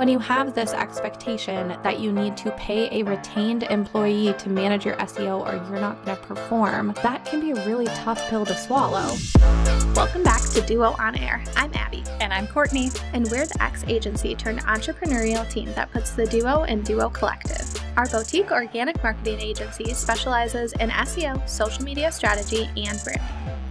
When you have this expectation that you need to pay a retained employee to manage your SEO or you're not going to perform, that can be a really tough pill to swallow. Welcome back to Duo On Air. I'm Abby. And I'm Courtney. And we're the X agency turned entrepreneurial team that puts the Duo in Duo Collective. Our boutique organic marketing agency specializes in SEO, social media strategy, and branding.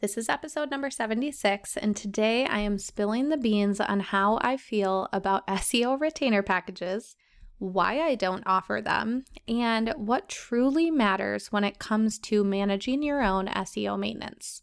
This is episode number 76, and today I am spilling the beans on how I feel about SEO retainer packages, why I don't offer them, and what truly matters when it comes to managing your own SEO maintenance.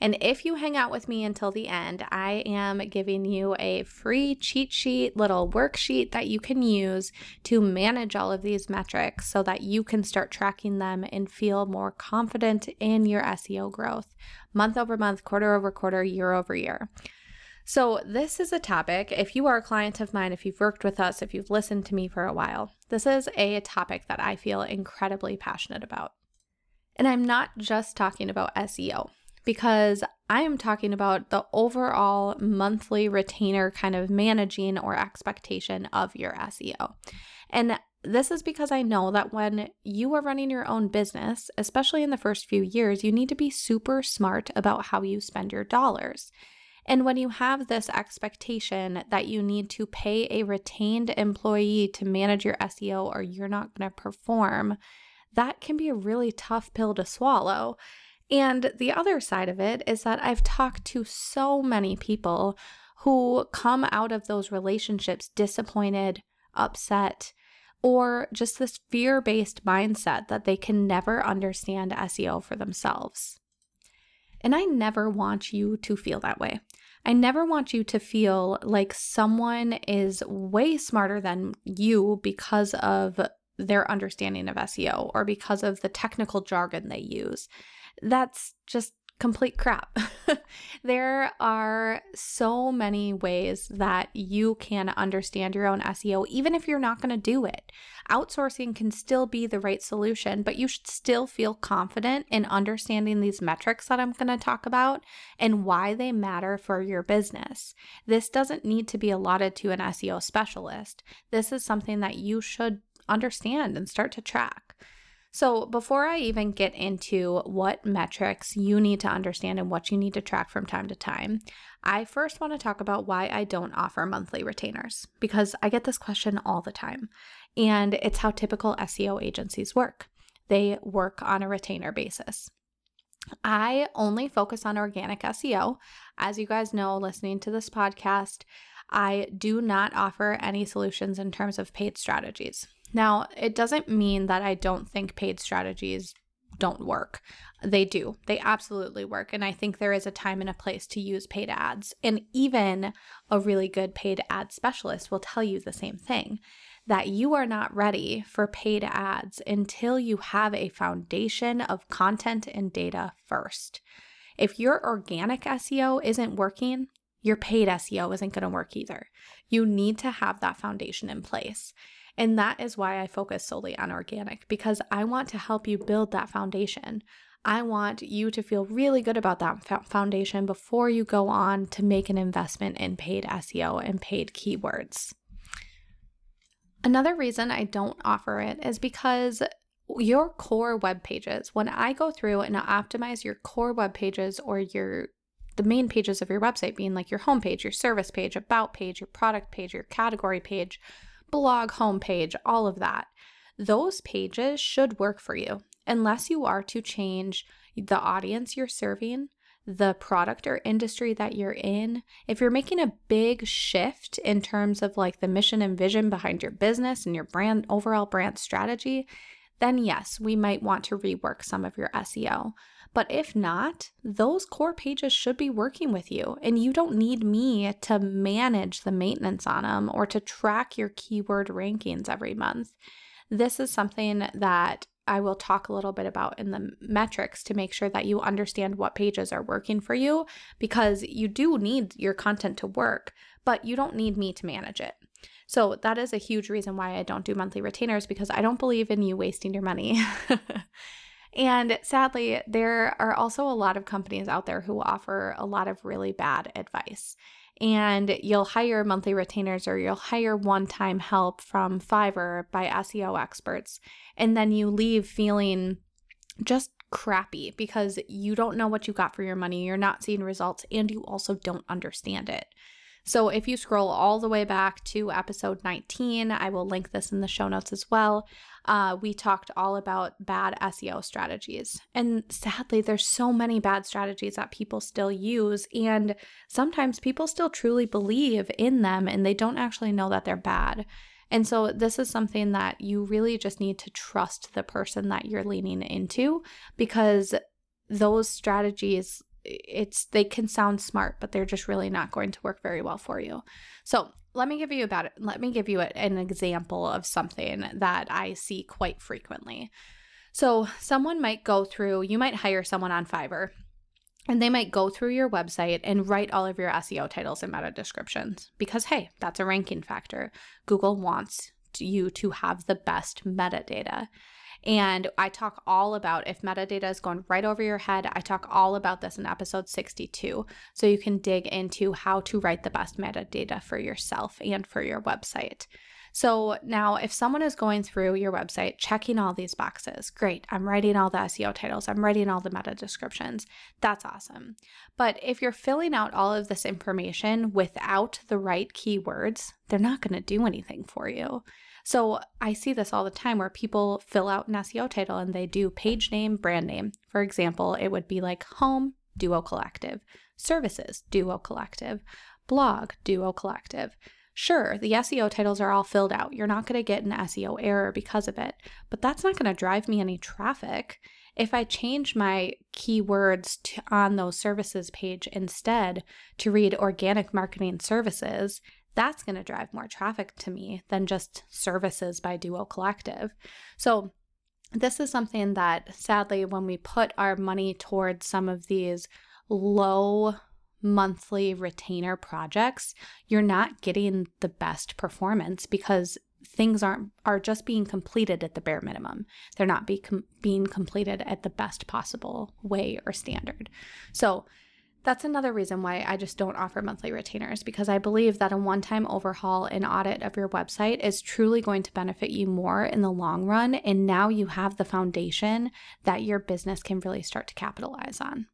And if you hang out with me until the end, I am giving you a free cheat sheet, little worksheet that you can use to manage all of these metrics so that you can start tracking them and feel more confident in your SEO growth month over month, quarter over quarter, year over year. So, this is a topic. If you are a client of mine, if you've worked with us, if you've listened to me for a while, this is a topic that I feel incredibly passionate about. And I'm not just talking about SEO because I am talking about the overall monthly retainer kind of managing or expectation of your SEO. And this is because I know that when you are running your own business, especially in the first few years, you need to be super smart about how you spend your dollars. And when you have this expectation that you need to pay a retained employee to manage your SEO or you're not going to perform, that can be a really tough pill to swallow. And the other side of it is that I've talked to so many people who come out of those relationships disappointed, upset, or just this fear based mindset that they can never understand SEO for themselves. And I never want you to feel that way. I never want you to feel like someone is way smarter than you because of their understanding of SEO or because of the technical jargon they use that's just complete crap. there are so many ways that you can understand your own SEO, even if you're not going to do it. Outsourcing can still be the right solution, but you should still feel confident in understanding these metrics that I'm going to talk about and why they matter for your business. This doesn't need to be allotted to an SEO specialist. This is something that you should understand and start to track. So, before I even get into what metrics you need to understand and what you need to track from time to time, I first want to talk about why I don't offer monthly retainers because I get this question all the time. And it's how typical SEO agencies work they work on a retainer basis. I only focus on organic SEO. As you guys know, listening to this podcast, I do not offer any solutions in terms of paid strategies. Now, it doesn't mean that I don't think paid strategies don't work. They do. They absolutely work. And I think there is a time and a place to use paid ads. And even a really good paid ad specialist will tell you the same thing that you are not ready for paid ads until you have a foundation of content and data first. If your organic SEO isn't working, your paid SEO isn't going to work either. You need to have that foundation in place. And that is why I focus solely on organic because I want to help you build that foundation. I want you to feel really good about that foundation before you go on to make an investment in paid SEO and paid keywords. Another reason I don't offer it is because your core web pages, when I go through and optimize your core web pages or your the main pages of your website being like your homepage, your service page, about page, your product page, your category page, blog homepage, all of that. Those pages should work for you unless you are to change the audience you're serving, the product or industry that you're in. If you're making a big shift in terms of like the mission and vision behind your business and your brand overall brand strategy, then yes, we might want to rework some of your SEO. But if not, those core pages should be working with you, and you don't need me to manage the maintenance on them or to track your keyword rankings every month. This is something that I will talk a little bit about in the metrics to make sure that you understand what pages are working for you because you do need your content to work, but you don't need me to manage it. So that is a huge reason why I don't do monthly retainers because I don't believe in you wasting your money. and sadly, there are also a lot of companies out there who offer a lot of really bad advice and you'll hire monthly retainers or you'll hire one time help from Fiverr by SEO experts. And then you leave feeling just crappy because you don't know what you got for your money, you're not seeing results, and you also don't understand it. So if you scroll all the way back to episode 19, I will link this in the show notes as well. Uh, we talked all about bad SEO strategies. And sadly, there's so many bad strategies that people still use. And sometimes people still truly believe in them and they don't actually know that they're bad. And so, this is something that you really just need to trust the person that you're leaning into because those strategies it's they can sound smart but they're just really not going to work very well for you. So let me give you about it let me give you an example of something that i see quite frequently. So someone might go through you might hire someone on fiverr and they might go through your website and write all of your seo titles and meta descriptions. Because hey that's a ranking factor. Google wants you to have the best metadata and I talk all about if metadata is going right over your head, I talk all about this in episode 62. So you can dig into how to write the best metadata for yourself and for your website. So now, if someone is going through your website, checking all these boxes, great. I'm writing all the SEO titles, I'm writing all the meta descriptions. That's awesome. But if you're filling out all of this information without the right keywords, they're not going to do anything for you. So I see this all the time where people fill out an SEO title and they do page name, brand name. For example, it would be like home, Duo Collective, services, Duo Collective, blog, Duo Collective. Sure, the SEO titles are all filled out. You're not going to get an SEO error because of it, but that's not going to drive me any traffic. If I change my keywords to, on those services page instead to read organic marketing services, that's going to drive more traffic to me than just services by Duo Collective. So, this is something that sadly, when we put our money towards some of these low monthly retainer projects, you're not getting the best performance because things aren't are just being completed at the bare minimum. They're not be com- being completed at the best possible way or standard. So, that's another reason why I just don't offer monthly retainers because I believe that a one time overhaul and audit of your website is truly going to benefit you more in the long run. And now you have the foundation that your business can really start to capitalize on.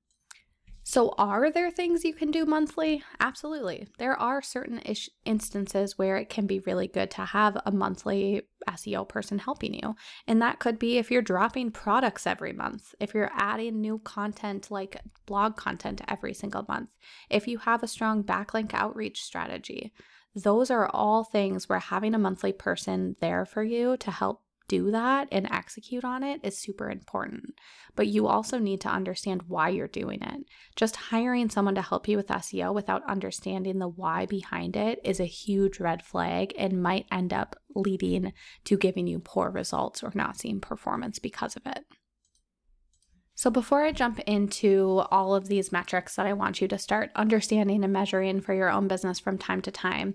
So, are there things you can do monthly? Absolutely. There are certain ish- instances where it can be really good to have a monthly SEO person helping you. And that could be if you're dropping products every month, if you're adding new content like blog content every single month, if you have a strong backlink outreach strategy. Those are all things where having a monthly person there for you to help do that and execute on it is super important. But you also need to understand why you're doing it. Just hiring someone to help you with SEO without understanding the why behind it is a huge red flag and might end up leading to giving you poor results or not seeing performance because of it. So, before I jump into all of these metrics that I want you to start understanding and measuring for your own business from time to time,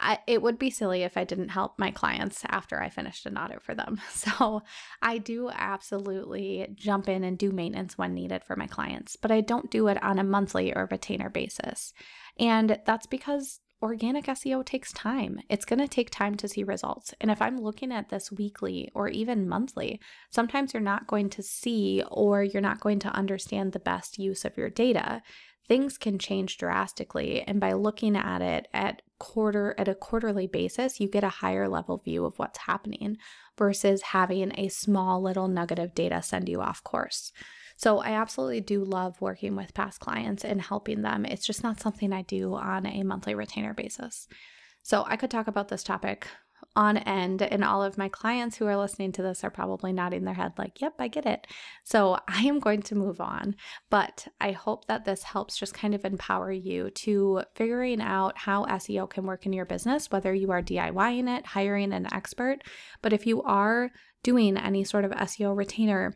I, it would be silly if I didn't help my clients after I finished an audit for them. So I do absolutely jump in and do maintenance when needed for my clients, but I don't do it on a monthly or retainer basis. And that's because organic SEO takes time. It's going to take time to see results. And if I'm looking at this weekly or even monthly, sometimes you're not going to see or you're not going to understand the best use of your data things can change drastically and by looking at it at quarter at a quarterly basis you get a higher level view of what's happening versus having a small little nugget of data send you off course. So i absolutely do love working with past clients and helping them. It's just not something i do on a monthly retainer basis. So i could talk about this topic on end. And all of my clients who are listening to this are probably nodding their head, like, yep, I get it. So I am going to move on. But I hope that this helps just kind of empower you to figuring out how SEO can work in your business, whether you are DIYing it, hiring an expert. But if you are doing any sort of SEO retainer,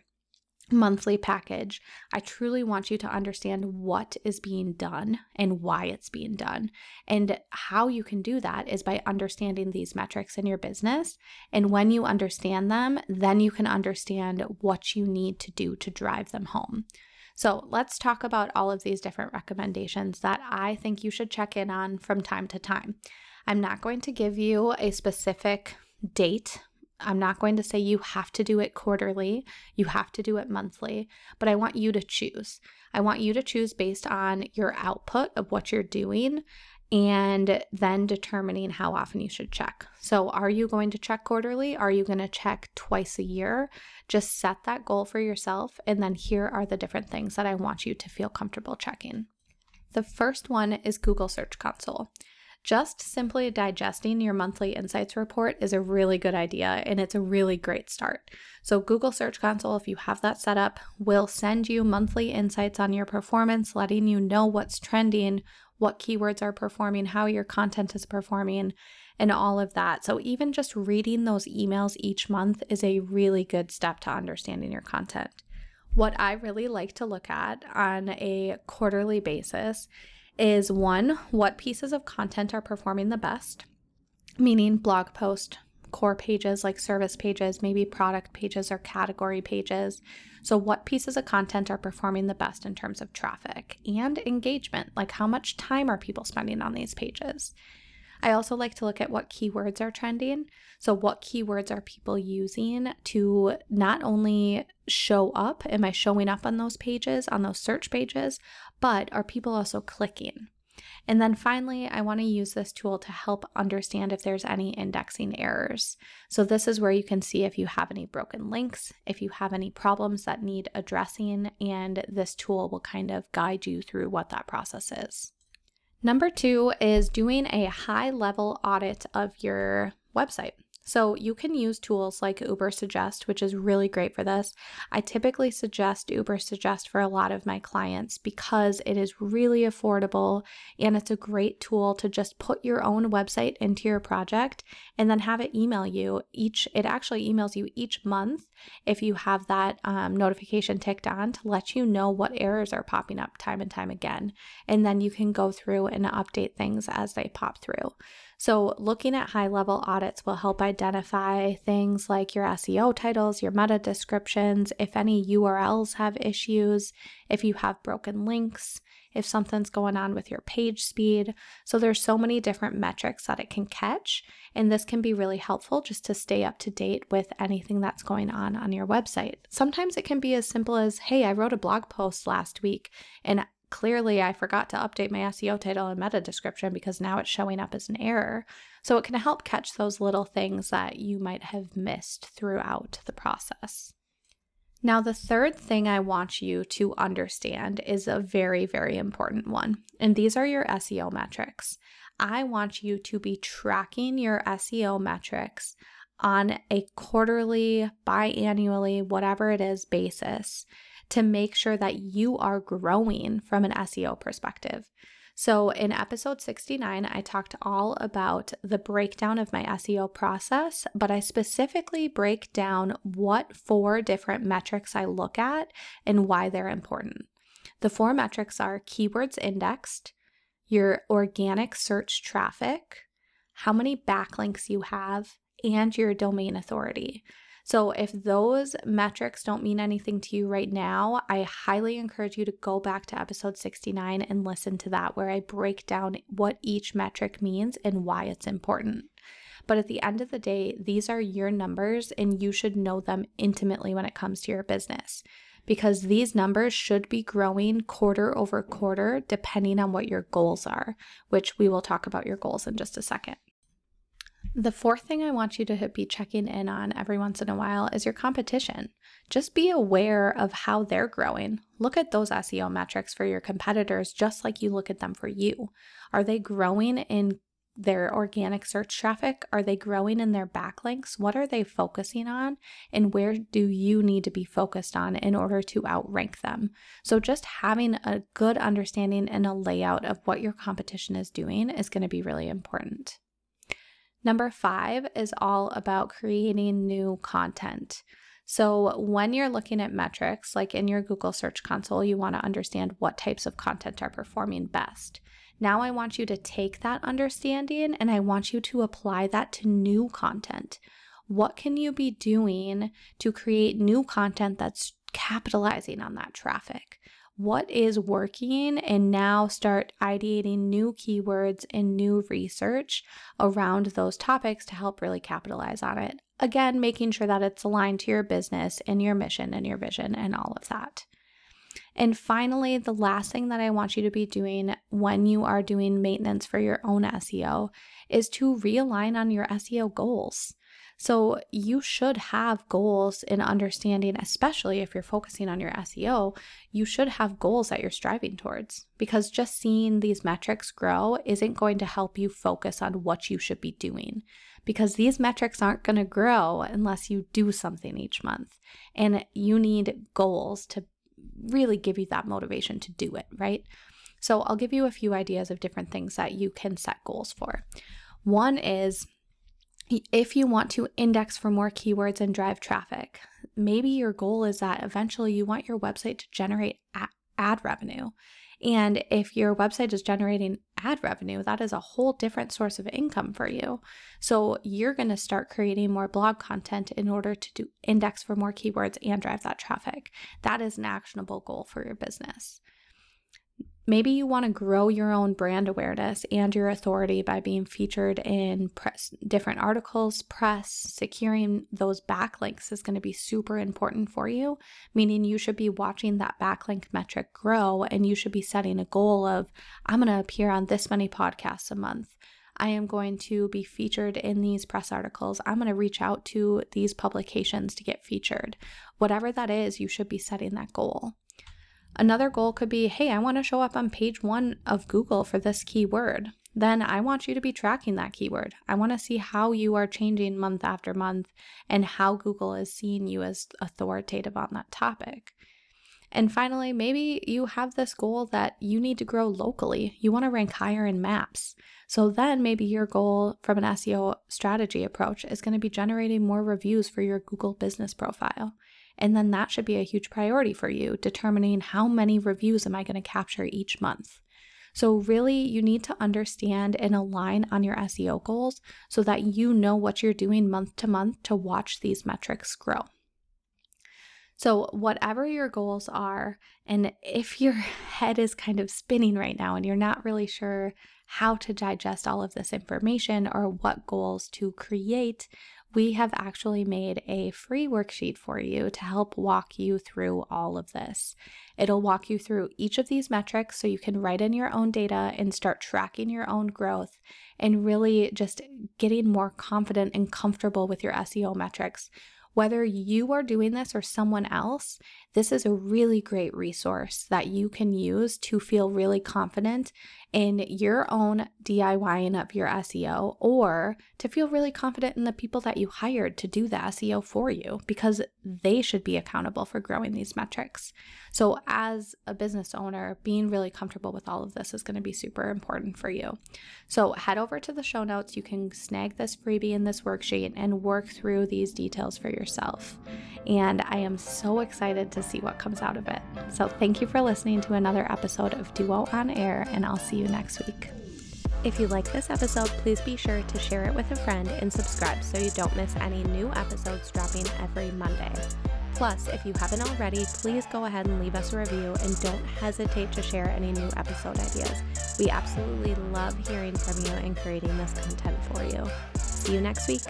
monthly package, I truly want you to understand what is being done and why it's being done. And how you can do that is by understanding these metrics in your business. And when you understand them, then you can understand what you need to do to drive them home. So let's talk about all of these different recommendations that I think you should check in on from time to time. I'm not going to give you a specific date I'm not going to say you have to do it quarterly, you have to do it monthly, but I want you to choose. I want you to choose based on your output of what you're doing and then determining how often you should check. So, are you going to check quarterly? Are you going to check twice a year? Just set that goal for yourself. And then here are the different things that I want you to feel comfortable checking. The first one is Google Search Console. Just simply digesting your monthly insights report is a really good idea and it's a really great start. So, Google Search Console, if you have that set up, will send you monthly insights on your performance, letting you know what's trending, what keywords are performing, how your content is performing, and all of that. So, even just reading those emails each month is a really good step to understanding your content. What I really like to look at on a quarterly basis is one, what pieces of content are performing the best, meaning blog post, core pages like service pages, maybe product pages or category pages. So, what pieces of content are performing the best in terms of traffic and engagement? Like, how much time are people spending on these pages? I also like to look at what keywords are trending. So, what keywords are people using to not only show up? Am I showing up on those pages, on those search pages? But are people also clicking? And then finally, I want to use this tool to help understand if there's any indexing errors. So, this is where you can see if you have any broken links, if you have any problems that need addressing, and this tool will kind of guide you through what that process is. Number two is doing a high level audit of your website. So you can use tools like Ubersuggest, which is really great for this. I typically suggest Ubersuggest for a lot of my clients because it is really affordable and it's a great tool to just put your own website into your project and then have it email you each. It actually emails you each month if you have that um, notification ticked on to let you know what errors are popping up time and time again. And then you can go through and update things as they pop through. So, looking at high level audits will help identify things like your SEO titles, your meta descriptions, if any URLs have issues, if you have broken links, if something's going on with your page speed. So, there's so many different metrics that it can catch, and this can be really helpful just to stay up to date with anything that's going on on your website. Sometimes it can be as simple as, hey, I wrote a blog post last week and clearly I forgot to update my SEO title and meta description because now it's showing up as an error. So it can help catch those little things that you might have missed throughout the process. Now, the third thing I want you to understand is a very, very important one, and these are your SEO metrics. I want you to be tracking your SEO metrics on a quarterly, biannually, whatever it is basis to make sure that you are growing from an SEO perspective. So, in episode 69, I talked all about the breakdown of my SEO process, but I specifically break down what four different metrics I look at and why they're important. The four metrics are keywords indexed, your organic search traffic, how many backlinks you have, and your domain authority. So, if those metrics don't mean anything to you right now, I highly encourage you to go back to episode 69 and listen to that, where I break down what each metric means and why it's important. But at the end of the day, these are your numbers and you should know them intimately when it comes to your business because these numbers should be growing quarter over quarter depending on what your goals are, which we will talk about your goals in just a second. The fourth thing I want you to be checking in on every once in a while is your competition. Just be aware of how they're growing. Look at those SEO metrics for your competitors just like you look at them for you. Are they growing in their organic search traffic? Are they growing in their backlinks? What are they focusing on? And where do you need to be focused on in order to outrank them? So, just having a good understanding and a layout of what your competition is doing is going to be really important. Number five is all about creating new content. So, when you're looking at metrics, like in your Google Search Console, you want to understand what types of content are performing best. Now, I want you to take that understanding and I want you to apply that to new content. What can you be doing to create new content that's capitalizing on that traffic? What is working, and now start ideating new keywords and new research around those topics to help really capitalize on it. Again, making sure that it's aligned to your business and your mission and your vision and all of that. And finally, the last thing that I want you to be doing when you are doing maintenance for your own SEO is to realign on your SEO goals. So, you should have goals in understanding, especially if you're focusing on your SEO, you should have goals that you're striving towards because just seeing these metrics grow isn't going to help you focus on what you should be doing because these metrics aren't going to grow unless you do something each month. And you need goals to really give you that motivation to do it, right? So I'll give you a few ideas of different things that you can set goals for. One is if you want to index for more keywords and drive traffic, maybe your goal is that eventually you want your website to generate ad revenue. And if your website is generating ad revenue, that is a whole different source of income for you. So you're going to start creating more blog content in order to do index for more keywords and drive that traffic. That is an actionable goal for your business. Maybe you want to grow your own brand awareness and your authority by being featured in press, different articles, press. Securing those backlinks is going to be super important for you, meaning you should be watching that backlink metric grow and you should be setting a goal of, I'm going to appear on this many podcasts a month. I am going to be featured in these press articles. I'm going to reach out to these publications to get featured. Whatever that is, you should be setting that goal. Another goal could be hey, I want to show up on page one of Google for this keyword. Then I want you to be tracking that keyword. I want to see how you are changing month after month and how Google is seeing you as authoritative on that topic. And finally, maybe you have this goal that you need to grow locally. You want to rank higher in maps. So then maybe your goal from an SEO strategy approach is going to be generating more reviews for your Google business profile. And then that should be a huge priority for you, determining how many reviews am I going to capture each month. So, really, you need to understand and align on your SEO goals so that you know what you're doing month to month to watch these metrics grow. So, whatever your goals are, and if your head is kind of spinning right now and you're not really sure how to digest all of this information or what goals to create, we have actually made a free worksheet for you to help walk you through all of this. It'll walk you through each of these metrics so you can write in your own data and start tracking your own growth and really just getting more confident and comfortable with your SEO metrics. Whether you are doing this or someone else, this is a really great resource that you can use to feel really confident in your own DIYing up your SEO or to feel really confident in the people that you hired to do the SEO for you because they should be accountable for growing these metrics. So, as a business owner, being really comfortable with all of this is going to be super important for you. So, head over to the show notes. You can snag this freebie in this worksheet and work through these details for yourself. And I am so excited to see what comes out of it. So, thank you for listening to another episode of Duo on Air, and I'll see you next week. If you like this episode, please be sure to share it with a friend and subscribe so you don't miss any new episodes dropping every Monday. Plus, if you haven't already, please go ahead and leave us a review and don't hesitate to share any new episode ideas. We absolutely love hearing from you and creating this content for you. See you next week.